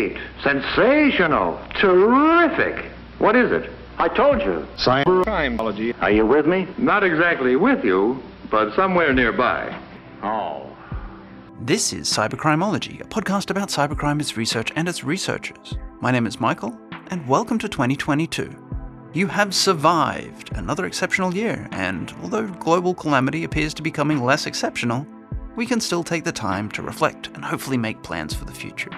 Great! Sensational! Terrific! What is it? I told you. Cybercrimeology. Are you with me? Not exactly with you, but somewhere nearby. Oh. This is Cybercrimeology, a podcast about cybercrime, its research, and its researchers. My name is Michael, and welcome to 2022. You have survived another exceptional year, and although global calamity appears to be becoming less exceptional, we can still take the time to reflect and hopefully make plans for the future.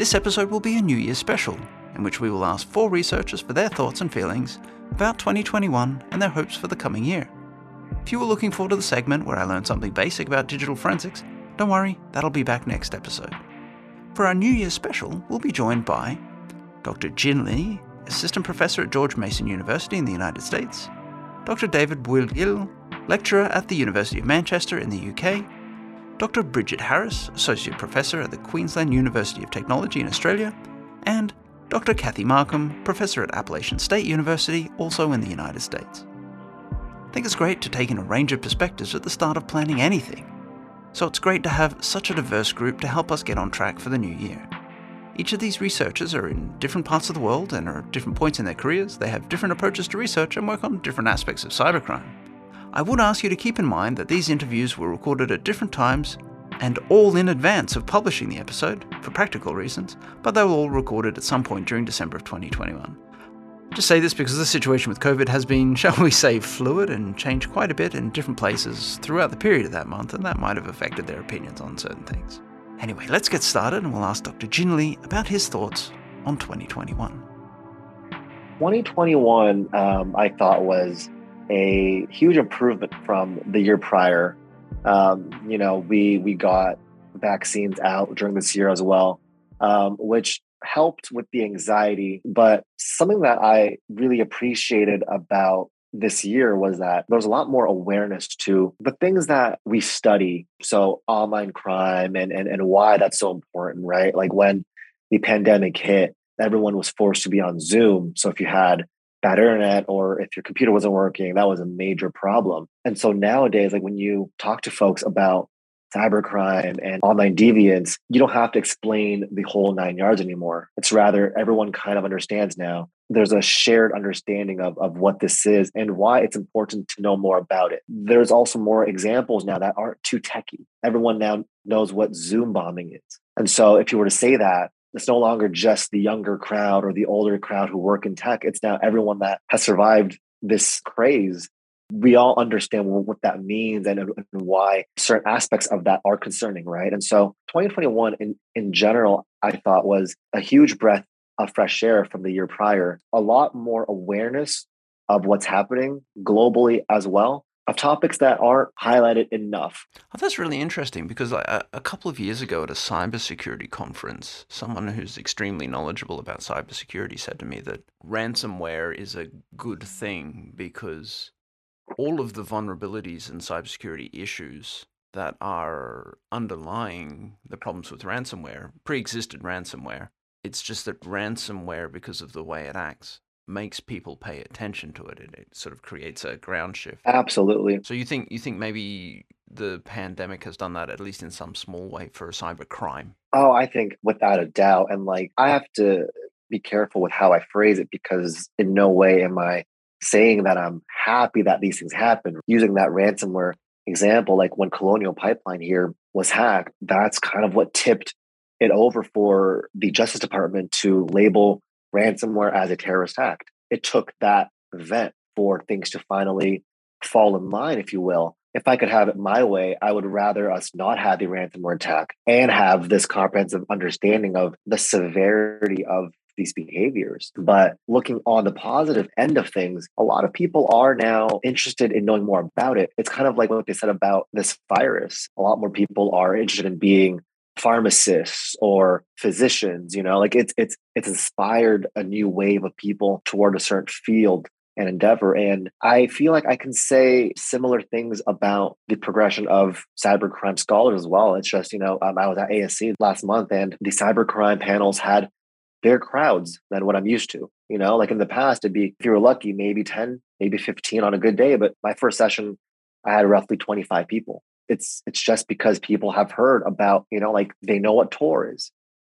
This episode will be a New Year special, in which we will ask four researchers for their thoughts and feelings about 2021 and their hopes for the coming year. If you were looking forward to the segment where I learned something basic about digital forensics, don't worry, that'll be back next episode. For our New Year special, we'll be joined by Dr. Jin Lee, Assistant Professor at George Mason University in the United States, Dr. David Buil-Gil, Lecturer at the University of Manchester in the UK, Dr. Bridget Harris, Associate Professor at the Queensland University of Technology in Australia, and Dr. Kathy Marcum, Professor at Appalachian State University, also in the United States. I think it's great to take in a range of perspectives at the start of planning anything. So it's great to have such a diverse group to help us get on track for the new year. Each of these researchers are in different parts of the world and are at different points in their careers. They have different approaches to research and work on different aspects of cybercrime. I would ask you to keep in mind that these interviews were recorded at different times and all in advance of publishing the episode, for practical reasons, but they were all recorded at some point during December of 2021. Just say this because the situation with COVID has been, shall we say, fluid and changed quite a bit in different places throughout the period of that month, and that might have affected their opinions on certain things. Anyway, let's get started and we'll ask Dr. Jin Lee about his thoughts on 2021. 2021, um, I thought, was a huge improvement from the year prior. Um, you know, we we got vaccines out during this year as well, um, which helped with the anxiety. But something that I really appreciated about this year was that there was a lot more awareness to the things that we study. So online crime and and, and why that's so important, right? Like when the pandemic hit, everyone was forced to be on Zoom. So if you had bad internet or if your computer wasn't working, that was a major problem. And so nowadays, like when you talk to folks about cybercrime and online deviance, you don't have to explain the whole nine yards anymore. It's rather everyone kind of understands now. There's a shared understanding of, of what this is and why it's important to know more about it. There's also more examples now that aren't too techy. Everyone now knows what Zoom bombing is. And so if you were to say that, it's no longer just the younger crowd or the older crowd who work in tech. It's now everyone that has survived this craze. We all understand what that means and, and why certain aspects of that are concerning, right? And so 2021 in, in general, I thought was a huge breath of fresh air from the year prior. A lot more awareness of what's happening globally as well of topics that aren't highlighted enough. Oh, that's really interesting because a, a couple of years ago at a cybersecurity conference, someone who's extremely knowledgeable about cybersecurity said to me that ransomware is a good thing because all of the vulnerabilities and cybersecurity issues that are underlying the problems with ransomware pre-existed ransomware. It's just that ransomware, because of the way it acts, makes people pay attention to it. and It sort of creates a ground shift. Absolutely. So you think you think maybe the pandemic has done that at least in some small way for cyber crime? Oh, I think without a doubt. And like I have to be careful with how I phrase it because in no way am I saying that I'm happy that these things happen. Using that ransomware example, like when Colonial Pipeline here was hacked, that's kind of what tipped it over for the Justice Department to label ransomware as a terrorist act. It took that event for things to finally fall in line, if you will. If I could have it my way, I would rather us not have the ransomware attack and have this comprehensive understanding of the severity of these behaviors. But looking on the positive end of things, a lot of people are now interested in knowing more about it. It's kind of like what they said about this virus. A lot more people are interested in being pharmacists or physicians you know like it's it's it's inspired a new wave of people toward a certain field and endeavor. And i feel like i can say similar things about the progression of cybercrime scholars as well. It's just you know um, i was at asc last month and the cybercrime panels had bigger crowds than what i'm used to you know? Like in the past it'd be if you were lucky maybe 10 maybe 15 on a good day. But my first session i had roughly 25 people it's it's just because people have heard about you know like they know what tor is.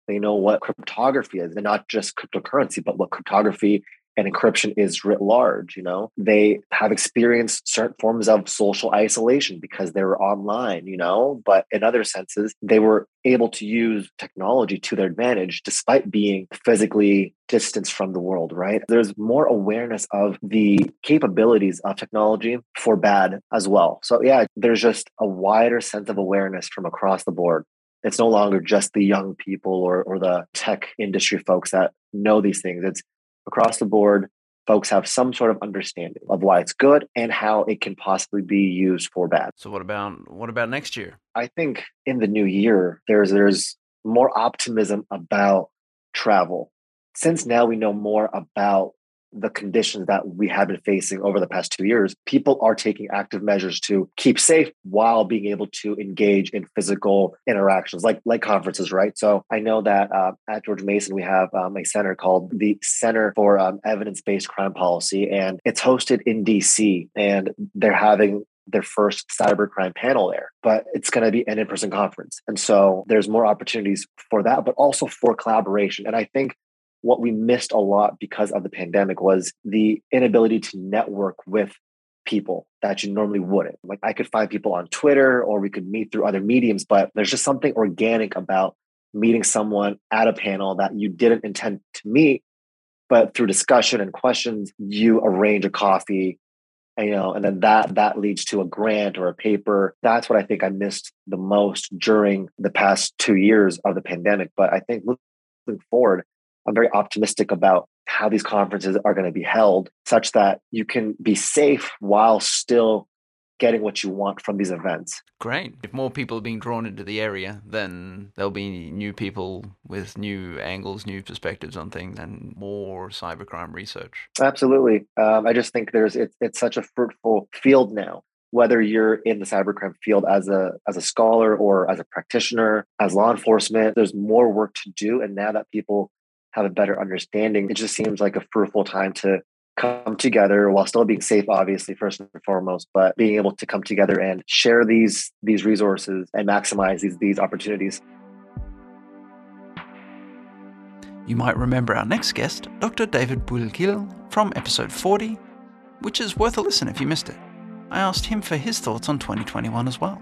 They know what cryptography is, and not just cryptocurrency, but what cryptography and encryption is writ large you know? They have experienced certain forms of social isolation because they were online you know? But in other senses they were able to use technology to their advantage despite being physically distanced from the world right? There's more awareness of the capabilities of technology for bad as well. So yeah there's just a wider sense of awareness from across the board. It's no longer just the young people or, or the tech industry folks that know these things. It's across the board, folks have some sort of understanding of why it's good and how it can possibly be used for bad. So what about what about next year? I think in the new year there's there's more optimism about travel. Since now we know more about the conditions that we have been facing over the past two years, people are taking active measures to keep safe while being able to engage in physical interactions, like like conferences, right? So I know that uh, at George Mason we have um, a center called the Center for um, Evidence Based Crime Policy, and it's hosted in DC, and they're having their first cybercrime panel there, but it's going to be an in person conference. And so there's more opportunities for that, but also for collaboration. And I think what we missed a lot because of the pandemic was the inability to network with people that you normally wouldn't. Like I could find people on Twitter or we could meet through other mediums, but there's just something organic about meeting someone at a panel that you didn't intend to meet, but through discussion and questions, you arrange a coffee, and, you know, and then that that leads to a grant or a paper. That's what I think I missed the most during the past two years of the pandemic. But I think looking forward, I'm very optimistic about how these conferences are going to be held such that you can be safe while still getting what you want from these events. Great. If more people are being drawn into the area, then there'll be new people with new angles, new perspectives on things, and more cybercrime research. Absolutely. Um, I just think there's it's it's such a fruitful field now. Whether you're in the cybercrime field as a as a scholar or as a practitioner, as law enforcement, there's more work to do. And now that people have a better understanding. It just seems like a fruitful time to come together while still being safe obviously first and foremost but being able to come together and share these these resources and maximize these these opportunities. You might remember our next guest dr david Buil-Gil from episode 40 which is worth a listen if you missed it. I asked him for his thoughts on 2021 as well.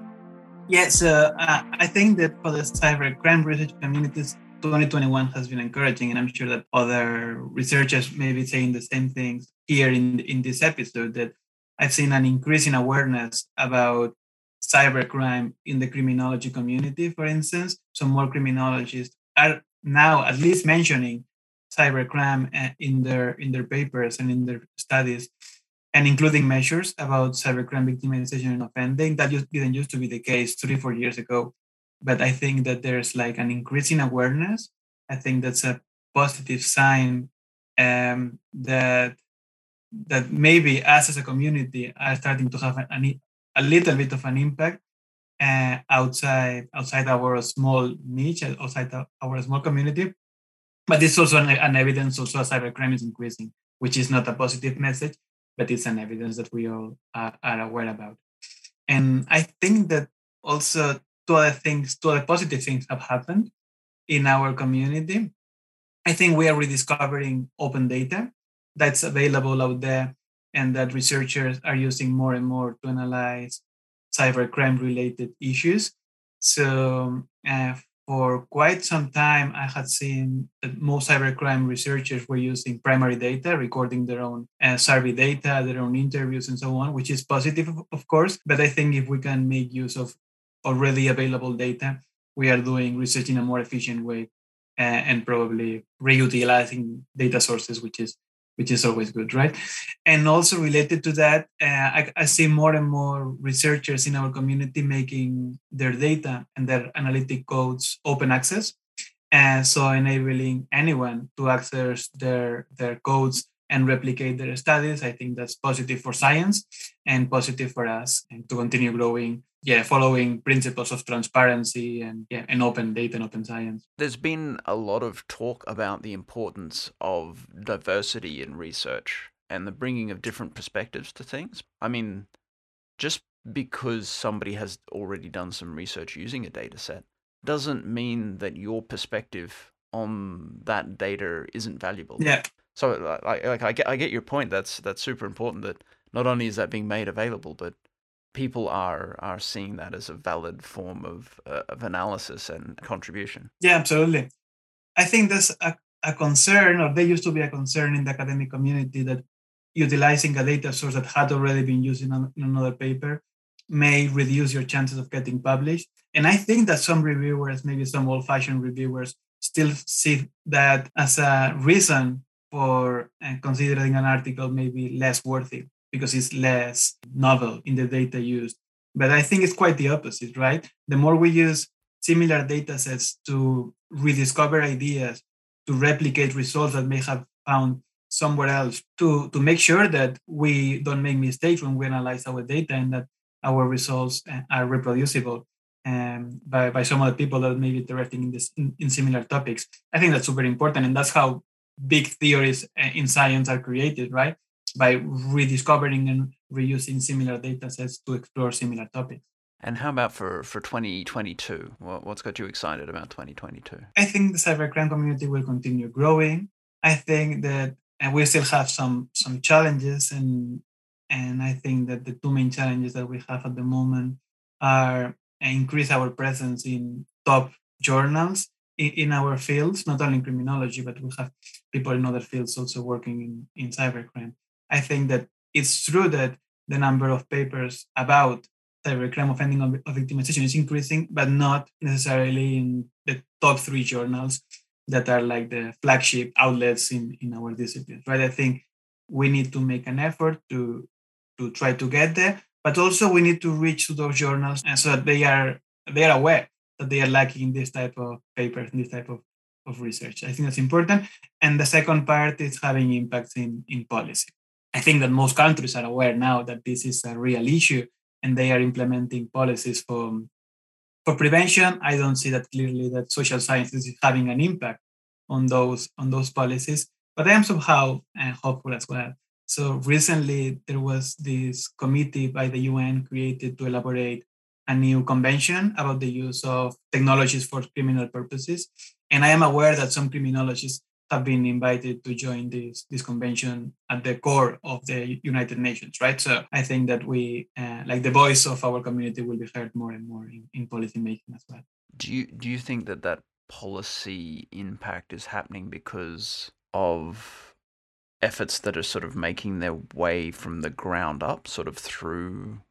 Yeah so uh, i think that for the cyber crime research communities 2021 has been encouraging, and I'm sure that other researchers may be saying the same things here in, in this episode that I've seen an increase in awareness about cybercrime in the criminology community, for instance. So more criminologists are now at least mentioning cybercrime uh, in their in their papers and in their studies, and including measures about cybercrime victimization and offending. That just didn't used to be the case three four years ago but I think that there's like an increasing awareness. I think that's a positive sign um, that that maybe us as a community are starting to have an, a little bit of an impact uh, outside outside our small niche, outside our small community. But it's also an, an evidence also cybercrime is increasing, which is not a positive message, but it's an evidence that we all are, are aware about. And I think that also two other things, two other positive things have happened in our community. I think we are rediscovering open data that's available out there and that researchers are using more and more to analyze cybercrime related issues. So, uh, for quite some time, I had seen that most cybercrime researchers were using primary data, recording their own uh, survey data, their own interviews, and so on, which is positive, of course. But I think if we can make use of already available data, we are doing research in a more efficient way uh, and probably reutilizing data sources, which is which is always good, right? And also related to that, uh, I, I, see more and more researchers in our community making their data and their analytic codes open access, and so enabling anyone to access their their codes and replicate their studies. I think that's positive for science and positive for us and to continue growing yeah, following principles of transparency and yeah, and open data and open science. There's been a lot of talk about the importance of diversity in research and the bringing of different perspectives to things. I mean, just because somebody has already done some research using a data set doesn't mean that your perspective on that data isn't valuable. Yeah. So like, like I get I get your point. That's that's super important. That not only is that being made available, but people are are seeing that as a valid form of uh, of analysis and contribution. Yeah, absolutely. I think that's a, a concern, or there used to be a concern in the academic community that utilizing a data source that had already been used in, a, in another paper may reduce your chances of getting published. And I think that some reviewers, maybe some old-fashioned reviewers, still see that as a reason for uh, considering an article maybe less worthy because it's less novel in the data used. But I think it's quite the opposite, right? The more we use similar data sets to rediscover ideas, to replicate results that may have found somewhere else, to, to make sure that we don't make mistakes when we analyze our data and that our results uh, are reproducible um, by, by some other people that may be interested in this in, in similar topics. I think that's super important, and that's how big theories uh, in science are created, right? By rediscovering and reusing similar data sets to explore similar topics. And how about for, for 2022? What, what's got you excited about 2022? I think the cybercrime community will continue growing. I think that and we still have some some challenges and and I think that the two main challenges that we have at the moment are increase our presence in top journals in, in our fields, not only in criminology, but we have people in other fields also working in, in cybercrime. I think that it's true that the number of papers about cybercrime offending of, victimization is increasing, but not necessarily in the top three journals that are like the flagship outlets in, in our discipline, right? I think we need to make an effort to to try to get there, but also we need to reach to those journals and so that they are they are aware that they are lacking this type of papers, this type of, of research. I think that's important. And the second part is having impacts in, in policy. I think that most countries are aware now that this is a real issue and they are implementing policies for, for prevention. I don't see that clearly that social sciences is having an impact on those on those policies, but I am somehow uh, hopeful as well. So recently there was this committee by the UN created to elaborate a new convention about the use of technologies for criminal purposes. And I am aware that some criminologists have been invited to join this, this convention at the core of the United Nations, right? So I think that we, uh, like the voice of our community, will be heard more and more in, in policy making as well. Do you do you think that that policy impact is happening because of efforts that are sort of making their way from the ground up, sort of through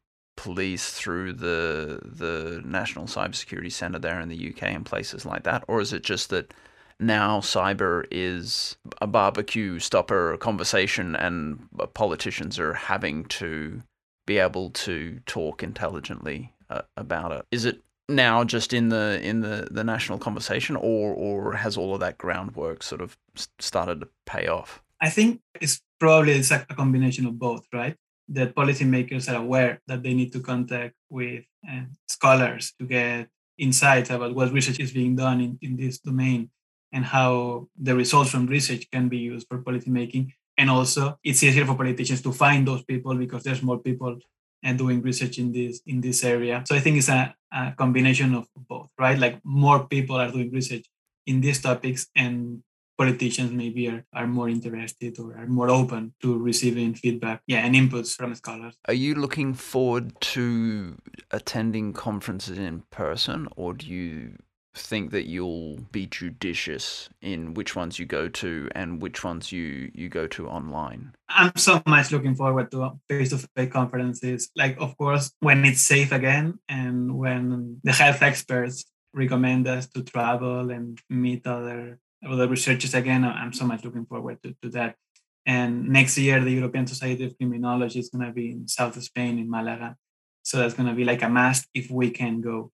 police through the the National Cybersecurity Centre there in the UK and places like that, or is it just that now cyber is a barbecue stopper conversation and politicians are having to be able to talk intelligently uh, about it? Is it now just in the in the the national conversation, or or has all of that groundwork sort of started to pay off? I think it's probably it's a combination of both, right? That policymakers are aware that they need to contact with uh, scholars to get insights about what research is being done in, in this domain and how the results from research can be used for policymaking. And also, it's easier for politicians to find those people because there's more people and uh, doing research in this in this area. So I think it's a, a combination of both, right? Like more people are doing research in these topics, and politicians maybe are, are more interested or are more open to receiving feedback yeah and inputs from scholars. Are you looking forward to attending conferences in person or do you think that you'll be judicious in which ones you go to and which ones you you go to online? I'm so much looking forward to face-to-face conferences. Like of course when it's safe again and when the health experts recommend us to travel and meet other the researchers again. I'm so much looking forward to, to that. And next year, the European Society of Criminology is going to be in South Spain, in Malaga. So that's going to be like a must if we can go.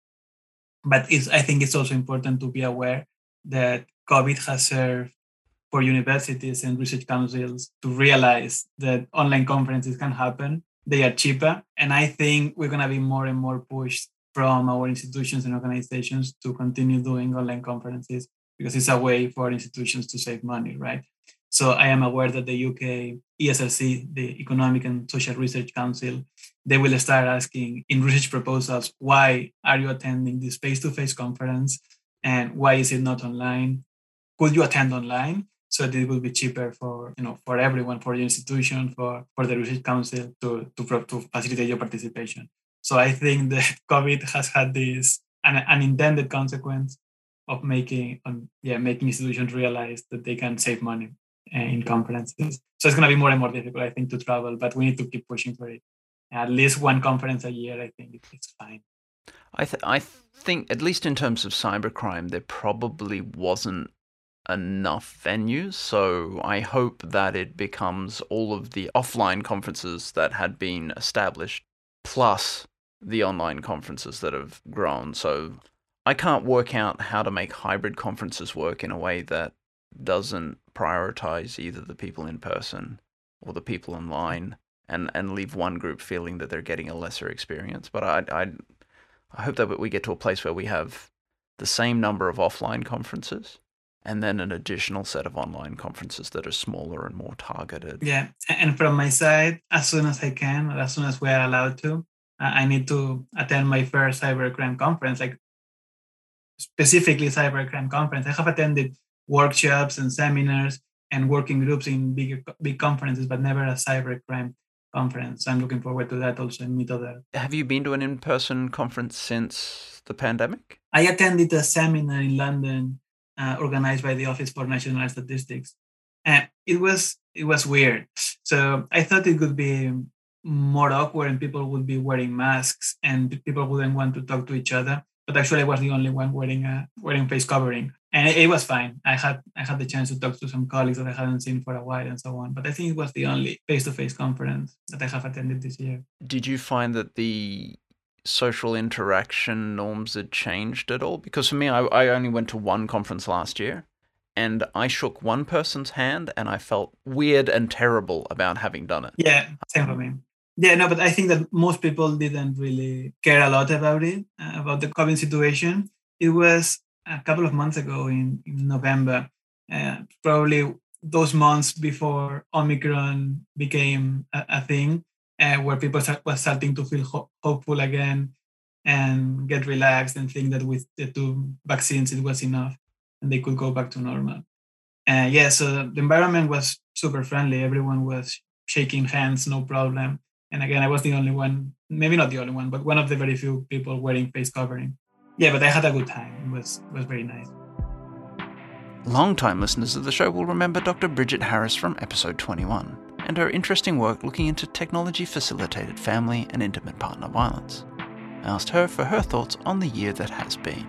But I think it's also important to be aware that COVID has served for universities and research councils to realize that online conferences can happen. They are cheaper. And I think we're going to be more and more pushed from our institutions and organizations to continue doing online conferences because it's a way for institutions to save money, right? So I am aware that the UK ESRC, the Economic and Social Research Council, they will start asking in research proposals, why are you attending this face-to-face conference? And why is it not online? could you attend online? So that it will be cheaper for you know for everyone, for your institution, for for the research council to to to facilitate your participation. So I think that COVID has had this an unintended consequence of making um, yeah making institutions realize that they can save money uh, in conferences. So it's going to be more and more difficult, I think, to travel. But we need to keep pushing for it. At least one conference a year, I think it's fine. I th- I think at least in terms of cybercrime, there probably wasn't enough venues. So I hope that it becomes all of the offline conferences that had been established, plus the online conferences that have grown. So I can't work out how to make hybrid conferences work in a way that doesn't prioritize either the people in person or the people online and, and leave one group feeling that they're getting a lesser experience. But I, I, I hope that we get to a place where we have the same number of offline conferences and then an additional set of online conferences that are smaller and more targeted. Yeah, and from my side, as soon as I can, as soon as we are allowed to, I need to attend my first cybercrime conference, like specifically cybercrime conference. I have attended workshops and seminars and working groups in big big conferences, but never a cybercrime conference. So I'm looking forward to that also and meet other. Have you been to an in-person conference since the pandemic? I attended a seminar in London uh, organized by the Office for National Statistics, and it was it was weird. So I thought it would be more awkward and people would be wearing masks and people wouldn't want to talk to each other. But actually, I was the only one wearing a wearing face covering, and it, it, was fine. I had I had the chance to talk to some colleagues that I hadn't seen for a while and so on. But I think it was the only face-to-face conference that I have attended this year. Did you find that the social interaction norms had changed at all? Because for me, I, I only went to one conference last year, and I shook one person's hand, and I felt weird and terrible about having done it. Yeah, same for me. Yeah, no, but I think that most people didn't really care a lot about it, uh, about the COVID situation. It was a couple of months ago in, in November, uh, probably those months before Omicron became a, a thing, uh, where people start, were starting to feel ho- hopeful again and get relaxed and think that with the two vaccines it was enough and they could go back to normal. Uh, yeah, so the environment was super friendly. Everyone was shaking hands, no problem. And again, I was the only one, maybe not the only one, but one of the very few people wearing face covering. Yeah, but I had a good time. It was it was very nice. Long-time listeners of the show will remember Dr. Bridget Harris from episode 21 and her interesting work looking into technology facilitated family and intimate partner violence. I asked her for her thoughts on the year that has been.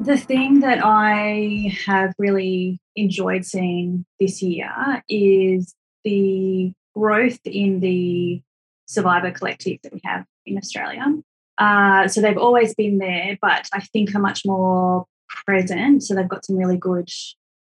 The thing that I have really enjoyed seeing this year is the growth in the survivor collective that we have in Australia. Uh, so they've always been there, but I think are much more present. So they've got some really good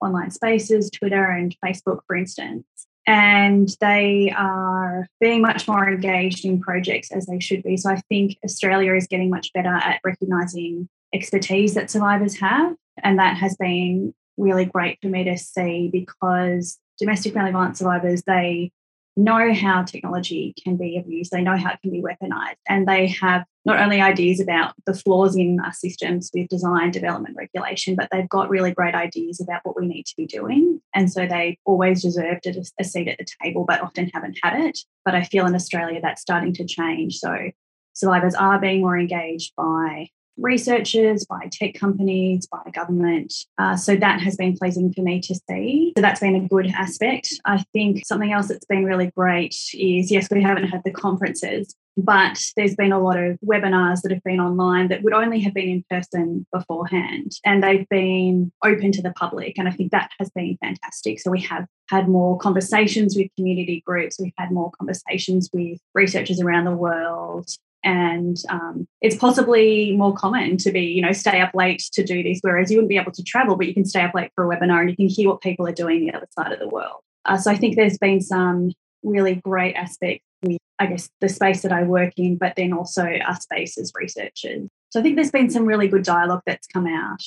online spaces, Twitter and Facebook, for instance. And they are being much more engaged in projects as they should be. So I think Australia is getting much better at recognising expertise that survivors have. And that has been really great for me to see because domestic family violence survivors, they know how technology can be abused, they know how it can be weaponized, and they have not only ideas about the flaws in our systems with design, development, regulation, but they've got really great ideas about what we need to be doing. And so they always deserved a, seat at the table, but often haven't had it. But I feel in Australia that's starting to change. So survivors are being more engaged by researchers, by tech companies, by government. Uh, so that has been pleasing for me to see. So that's been a good aspect. I think something else that's been really great is yes, we haven't had the conferences, but there's been a lot of webinars that have been online that would only have been in person beforehand and they've been open to the public and i think that has been fantastic so we have had more conversations with community groups we've had more conversations with researchers around the world and um, it's possibly more common to be you know stay up late to do this whereas you wouldn't be able to travel but you can stay up late for a webinar and you can hear what people are doing the other side of the world. Uh, so i think there's been some really great aspects with i guess the space that i work in but then also our space as researchers. So i think there's been some really good dialogue that's come out.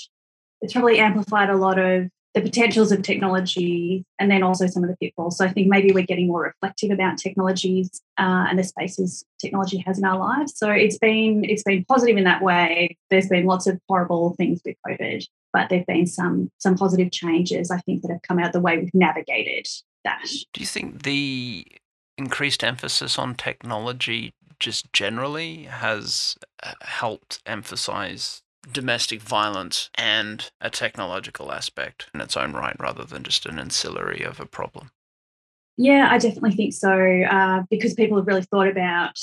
It's probably amplified a lot of the potentials of technology and then also some of the pitfalls. So I think maybe we're getting more reflective about technologies uh, and the spaces technology has in our lives. So it's been it's been positive in that way. There's been lots of horrible things with COVID, but there've been some some positive changes I think that have come out the way we've navigated that. Do you think the increased emphasis on technology just generally has uh, helped emphasize domestic violence and a technological aspect in its own right rather than just an ancillary of a problem? Yeah, I definitely think so uh, because people have really thought about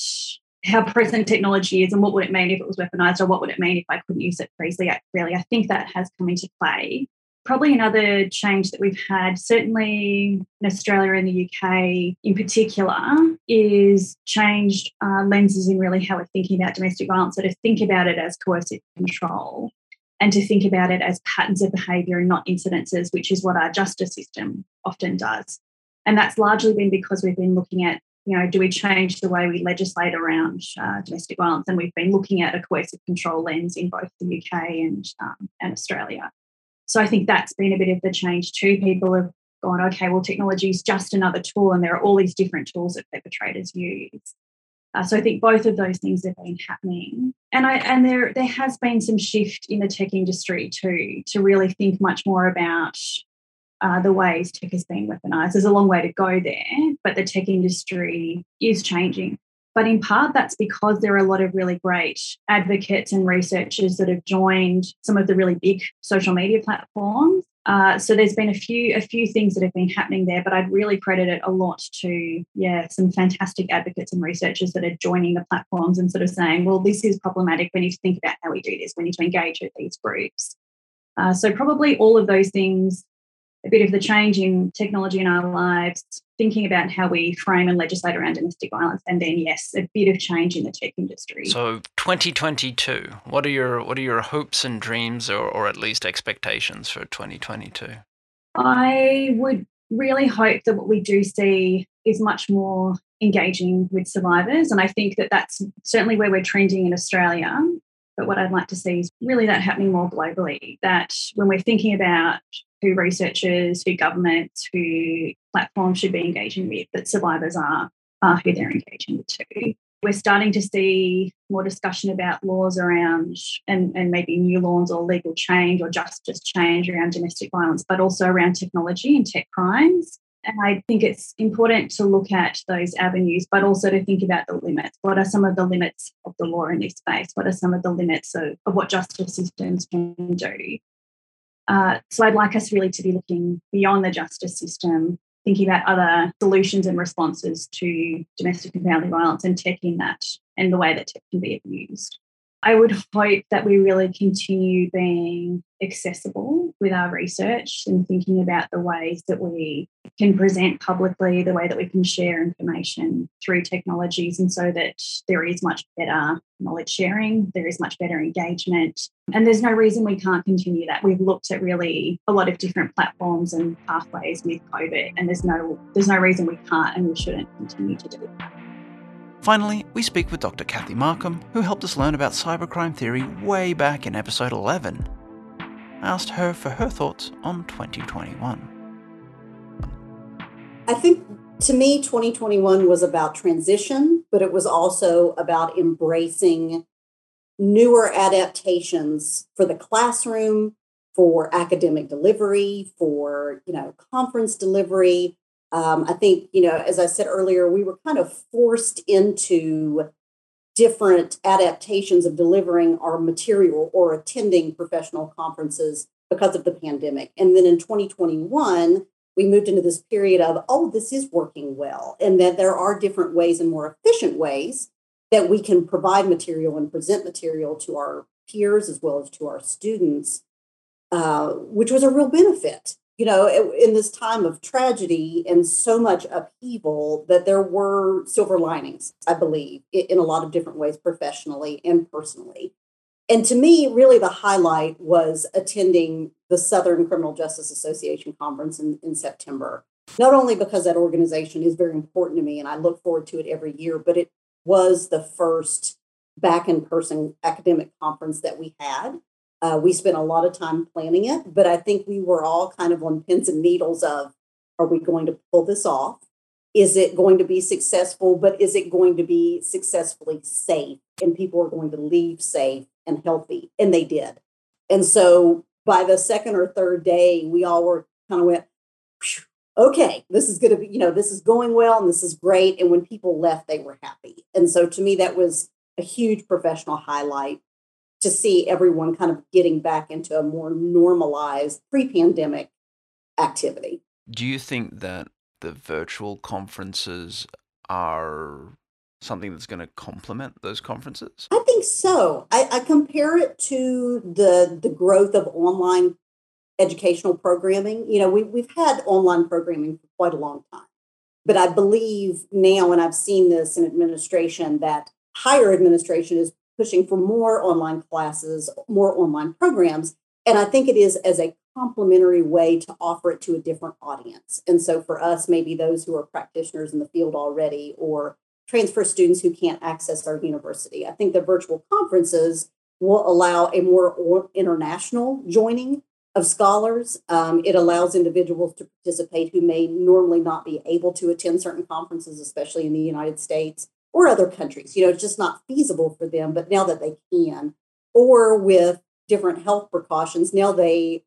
how present technology is and what would it mean if it was weaponized or what would it mean if I couldn't use it freely. Really, I think that has come into play. Probably another change that we've had, certainly in Australia and the UK in particular, is changed uh, lenses in really how we're thinking about domestic violence. So to think about it as coercive control and to think about it as patterns of behaviour and not incidences, which is what our justice system often does. And that's largely been because we've been looking at, you know, do we change the way we legislate around uh, domestic violence? And we've been looking at a coercive control lens in both the UK and, um, and Australia. So I think that's been a bit of the change too. People have gone, okay, well, technology is just another tool, and there are all these different tools that perpetrators use. Uh, so I think both of those things have been happening, and I and there there has been some shift in the tech industry too to really think much more about uh, the ways tech is being weaponized. There's a long way to go there, but the tech industry is changing. But in part, that's because there are a lot of really great advocates and researchers that have joined some of the really big social media platforms. Uh, so there's been a few a few things that have been happening there, but I'd really credit it a lot to yeah some fantastic advocates and researchers that are joining the platforms and sort of saying, well, this is problematic. We need to think about how we do this. We need to engage with these groups. Uh, so probably all of those things a bit of the change in technology in our lives, thinking about how we frame and legislate around domestic violence, and then yes, a bit of change in the tech industry. So 2022, what are your what are your hopes and dreams, or, or at least expectations for 2022? I would really hope that what we do see is much more engaging with survivors, and I think that that's certainly where we're trending in Australia. But what I'd like to see is really that happening more globally. That when we're thinking about who researchers, who governments, who platforms should be engaging with, that survivors are, are who they're engaging with too. We're starting to see more discussion about laws around and, and maybe new laws or legal change or justice change around domestic violence, but also around technology and tech crimes. And I think it's important to look at those avenues, but also to think about the limits. What are some of the limits of the law in this space? What are some of the limits of, of what justice systems can do? Uh, so I'd like us really to be looking beyond the justice system, thinking about other solutions and responses to domestic and family violence and tech in that and the way that tech can be abused. I would hope that we really continue being accessible with our research and thinking about the ways that we can present publicly, the way that we can share information through technologies, and so that there is much better knowledge sharing, there is much better engagement. And there's no reason we can't continue that. We've looked at really a lot of different platforms and pathways with COVID, and there's no there's no reason we can't and we shouldn't continue to do that. Finally, we speak with Dr. Kathy Marcum, who helped us learn about cybercrime theory way back in episode 11. I asked her for her thoughts on 2021. I think to me, 2021 was about transition, but it was also about embracing newer adaptations for the classroom, for academic delivery, for you know conference delivery, um, I think, you know, as I said earlier, we were kind of forced into different adaptations of delivering our material or attending professional conferences because of the pandemic. And then in 2021, we moved into this period of, oh, this is working well, and that there are different ways and more efficient ways that we can provide material and present material to our peers as well as to our students, uh, which was a real benefit you know, in this time of tragedy and so much upheaval, that there were silver linings, I believe, in a lot of different ways, professionally and personally. And to me, really the highlight was attending the Southern Criminal Justice Association conference in, in September. Not only because that organization is very important to me and I look forward to it every year, but it was the first back in person academic conference that we had. Uh, we spent a lot of time planning it, but I think we were all kind of on pins and needles of are we going to pull this off? Is it going to be successful? But is it going to be successfully safe? And people are going to leave safe and healthy. And they did. And so by the second or third day, we all were kind of went, okay, this is going to be, you know, this is going well and this is great. And when people left, they were happy. And so to me, that was a huge professional highlight to see everyone kind of getting back into a more normalized pre pandemic activity. Do you think that the virtual conferences are something that's going to complement those conferences? I think so. I, I, compare it to the the growth of online educational programming. You know, we, we've had online programming for quite a long time, but I believe now, and I've seen this in administration, that higher administration is pushing for more online classes, more online programs. And I think it is as a complementary way to offer it to a different audience. And so for us, maybe those who are practitioners in the field already or transfer students who can't access our university. I think the virtual conferences will allow a more international joining of scholars. Um, it allows individuals to participate who may normally not be able to attend certain conferences, especially in the United States or other countries. You know, it's just not feasible for them, but now that they can, or with different health precautions, now they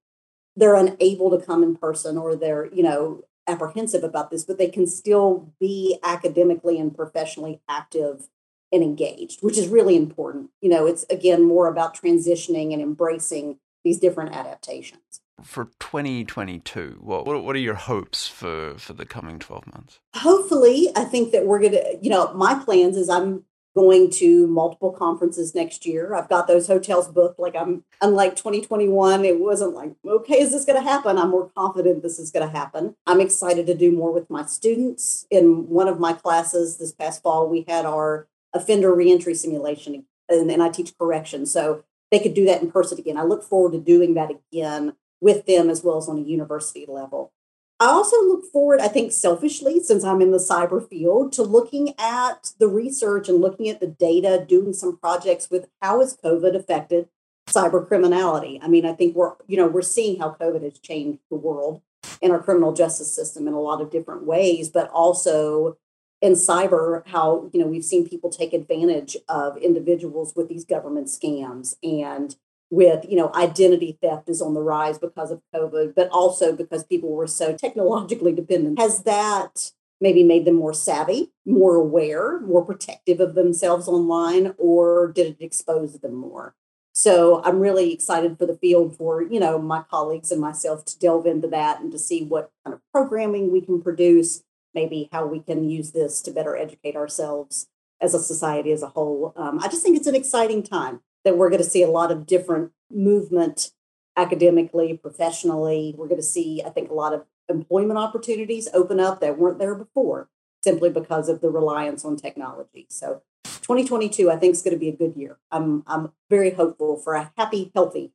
they're unable to come in person or they're, you know, apprehensive about this, but they can still be academically and professionally active and engaged, which is really important. You know, it's again more about transitioning and embracing these different adaptations. For 2022, what what are your hopes for for the coming 12 months? Hopefully, I think that we're going to, you know, my plans is I'm going to multiple conferences next year. I've got those hotels booked. Like I'm unlike 2021, it wasn't like, okay, is this going to happen? I'm more confident this is going to happen. I'm excited to do more with my students. In one of my classes this past fall, we had our offender reentry simulation, and, and I teach correction. So they could do that in person again. I look forward to doing that again with them as well as on a university level. I also look forward, I think selfishly, since I'm in the cyber field, to looking at the research and looking at the data, doing some projects with how has COVID affected cyber criminality. I mean, I think we're, you know, we're seeing how COVID has changed the world and our criminal justice system in a lot of different ways, but also in cyber, how, you know, we've seen people take advantage of individuals with these government scams and with you know identity theft is on the rise because of covid but also because people were so technologically dependent. Has that maybe made them more savvy more aware more protective of themselves online or did it expose them more? So i'm really excited for the field for you know my colleagues and myself to delve into that and to see what kind of programming we can produce maybe how we can use this to better educate ourselves as a society as a whole. Um, i just think it's an exciting time that we're going to see a lot of different movement academically, professionally. We're going to see, I think, a lot of employment opportunities open up that weren't there before simply because of the reliance on technology. So 2022, I think, is going to be a good year. I'm, I'm very hopeful for a happy, healthy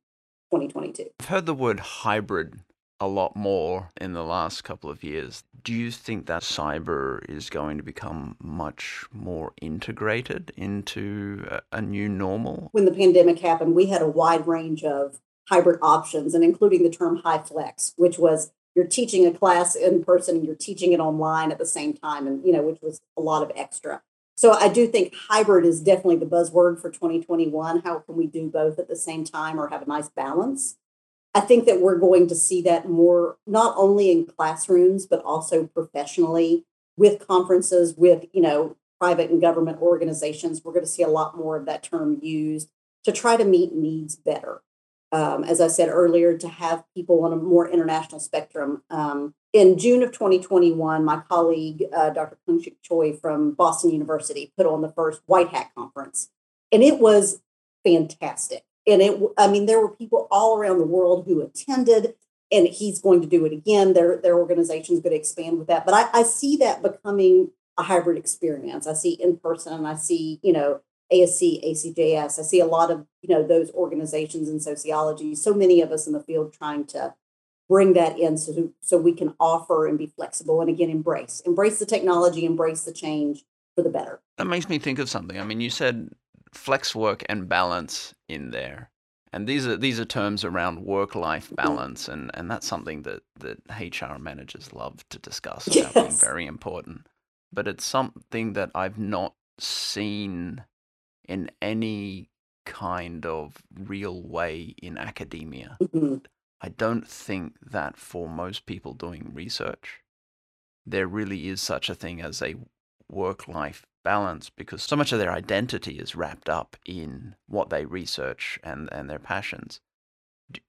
2022. I've heard the word hybrid a lot more in the last couple of years. Do you think that cyber is going to become much more integrated into a, new normal? When the pandemic happened, we had a wide range of hybrid options, and including the term HyFlex, which was you're teaching a class in person and you're teaching it online at the same time, and you know, which was a lot of extra. So I do think hybrid is definitely the buzzword for 2021. How can we do both at the same time or have a nice balance? I think that we're going to see that more, not only in classrooms, but also professionally with conferences, with, you know, private and government organizations. We're going to see a lot more of that term used to try to meet needs better. Um, as I said earlier, to have people on a more international spectrum. Um, in June of 2021, my colleague, uh, Dr. Kyung-Shick Choi from Boston University, put on the first White Hat Conference, and it was fantastic and it i mean there were people all around the world who attended and he's going to do it again. Their their organization is going to expand with that. But I, I see that becoming a hybrid experience. I see in person i see you know asc acjs i see a lot of you know those organizations in sociology so many of us in the field trying to bring that in so, so we can offer and be flexible and again embrace. Embrace the technology embrace the change for the better. That makes me think of something. I mean you said flex work and balance in there. And these are these are terms around work life mm-hmm. balance and, and that's something that, that HR managers love to discuss yes. being very important. But it's something that I've not seen in any kind of real way in academia. Mm-hmm. I don't think that for most people doing research, there really is such a thing as a work life balance because so much of their identity is wrapped up in what they research and, and their passions.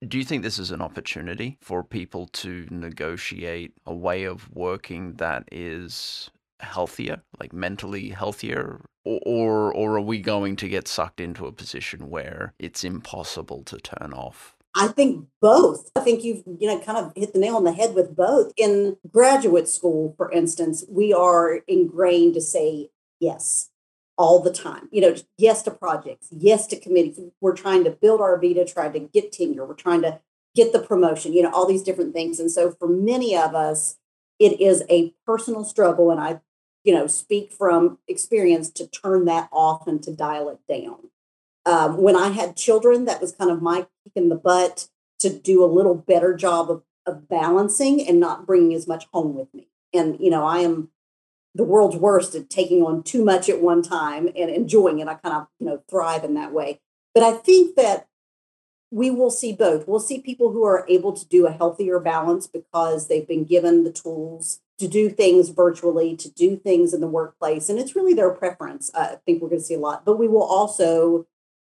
Do you think this is an opportunity for people to negotiate a way of working that is healthier, like mentally healthier, or, or or are we going to get sucked into a position where it's impossible to turn off? I think both. I think you've you know kind of hit the nail on the head with both. In graduate school, for instance, we are ingrained to say yes all the time. You know, yes to projects, yes to committees. We're trying to build our vita, trying to get tenure, we're trying to get the promotion, you know, all these different things. And so for many of us, it is a personal struggle. And I, you know, speak from experience to turn that off and to dial it down. Um, when I had children, that was kind of my kick in the butt to do a little better job of, of balancing and not bringing as much home with me. And, you know, I am the world's worst at taking on too much at one time and enjoying it. I kind of, you know, thrive in that way. But I think that we will see both. We'll see people who are able to do a healthier balance because they've been given the tools to do things virtually, to do things in the workplace. And it's really their preference. I think we're going to see a lot. But we will also,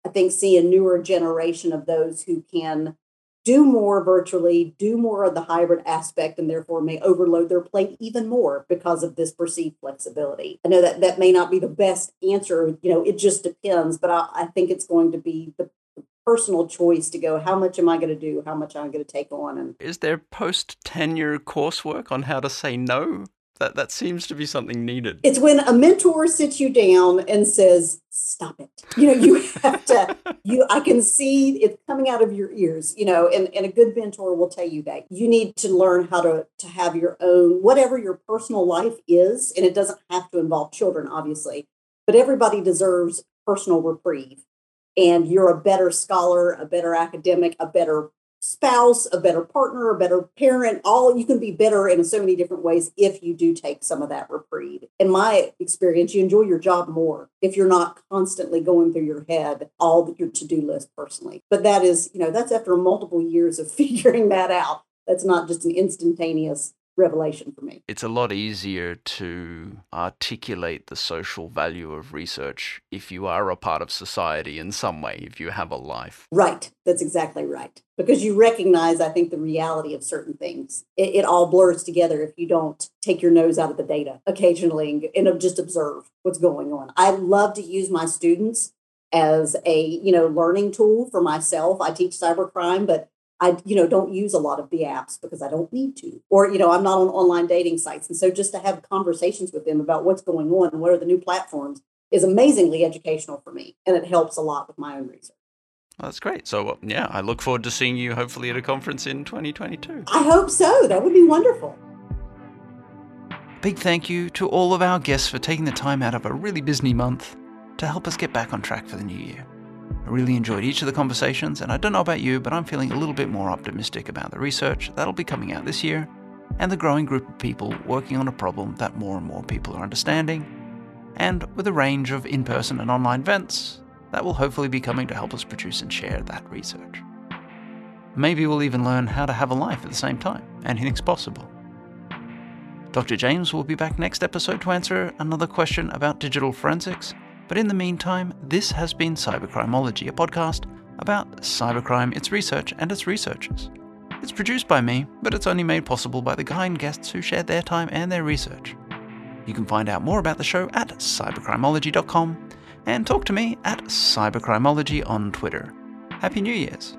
I think, see a newer generation of those who can do more virtually, do more of the hybrid aspect, and therefore may overload their plate even more because of this perceived flexibility. I know that that may not be the best answer. You know, it just depends, but I, I think it's going to be the personal choice to go how much am i going to do how much i'm going to take on and is there post tenure coursework on how to say no that that seems to be something needed. It's when a mentor sits you down and says, "Stop it." You know, you have to. You, I can see it coming out of your ears. You know, and and a good mentor will tell you that you need to learn how to to have your own whatever your personal life is, and it doesn't have to involve children, obviously, but everybody deserves personal reprieve. And you're a better scholar, a better academic, a better spouse, a better partner, a better parent. All you can be better in so many different ways if you do take some of that reprieve. In my experience, you enjoy your job more if you're not constantly going through your head all your to-do list personally. But that is, you know, that's after multiple years of figuring that out. That's not just an instantaneous revelation for me. It's a lot easier to articulate the social value of research if you are a part of society in some way, if you have a life. Right. That's exactly right. Because you recognize, I think, the reality of certain things. It, it all blurs together if you don't take your nose out of the data occasionally and, and just observe what's going on. I love to use my students as a you know learning tool for myself. I teach cybercrime, but I, you know, don't use a lot of the apps because I don't need to. Or, you know, I'm not on online dating sites. And so just to have conversations with them about what's going on and what are the new platforms is amazingly educational for me. And it helps a lot with my own research. Well, that's great. So, uh, yeah, I look forward to seeing you hopefully at a conference in 2022. I hope so. That would be wonderful. Big thank you to all of our guests for taking the time out of a really busy month to help us get back on track for the new year. I really enjoyed each of the conversations, and I don't know about you, but I'm feeling a little bit more optimistic about the research that'll be coming out this year and the growing group of people working on a problem that more and more people are understanding, and with a range of in person and online events that will hopefully be coming to help us produce and share that research. Maybe we'll even learn how to have a life at the same time. Anything's possible. Dr. James will be back next episode to answer another question about digital forensics but in the meantime, this has been Cybercrimeology, a podcast about cybercrime, its research, and its researchers. It's produced by me, but it's only made possible by the kind guests who shared their time and their research. You can find out more about the show at cybercrimeology.com and talk to me at cybercrimeology on Twitter. Happy New Year's!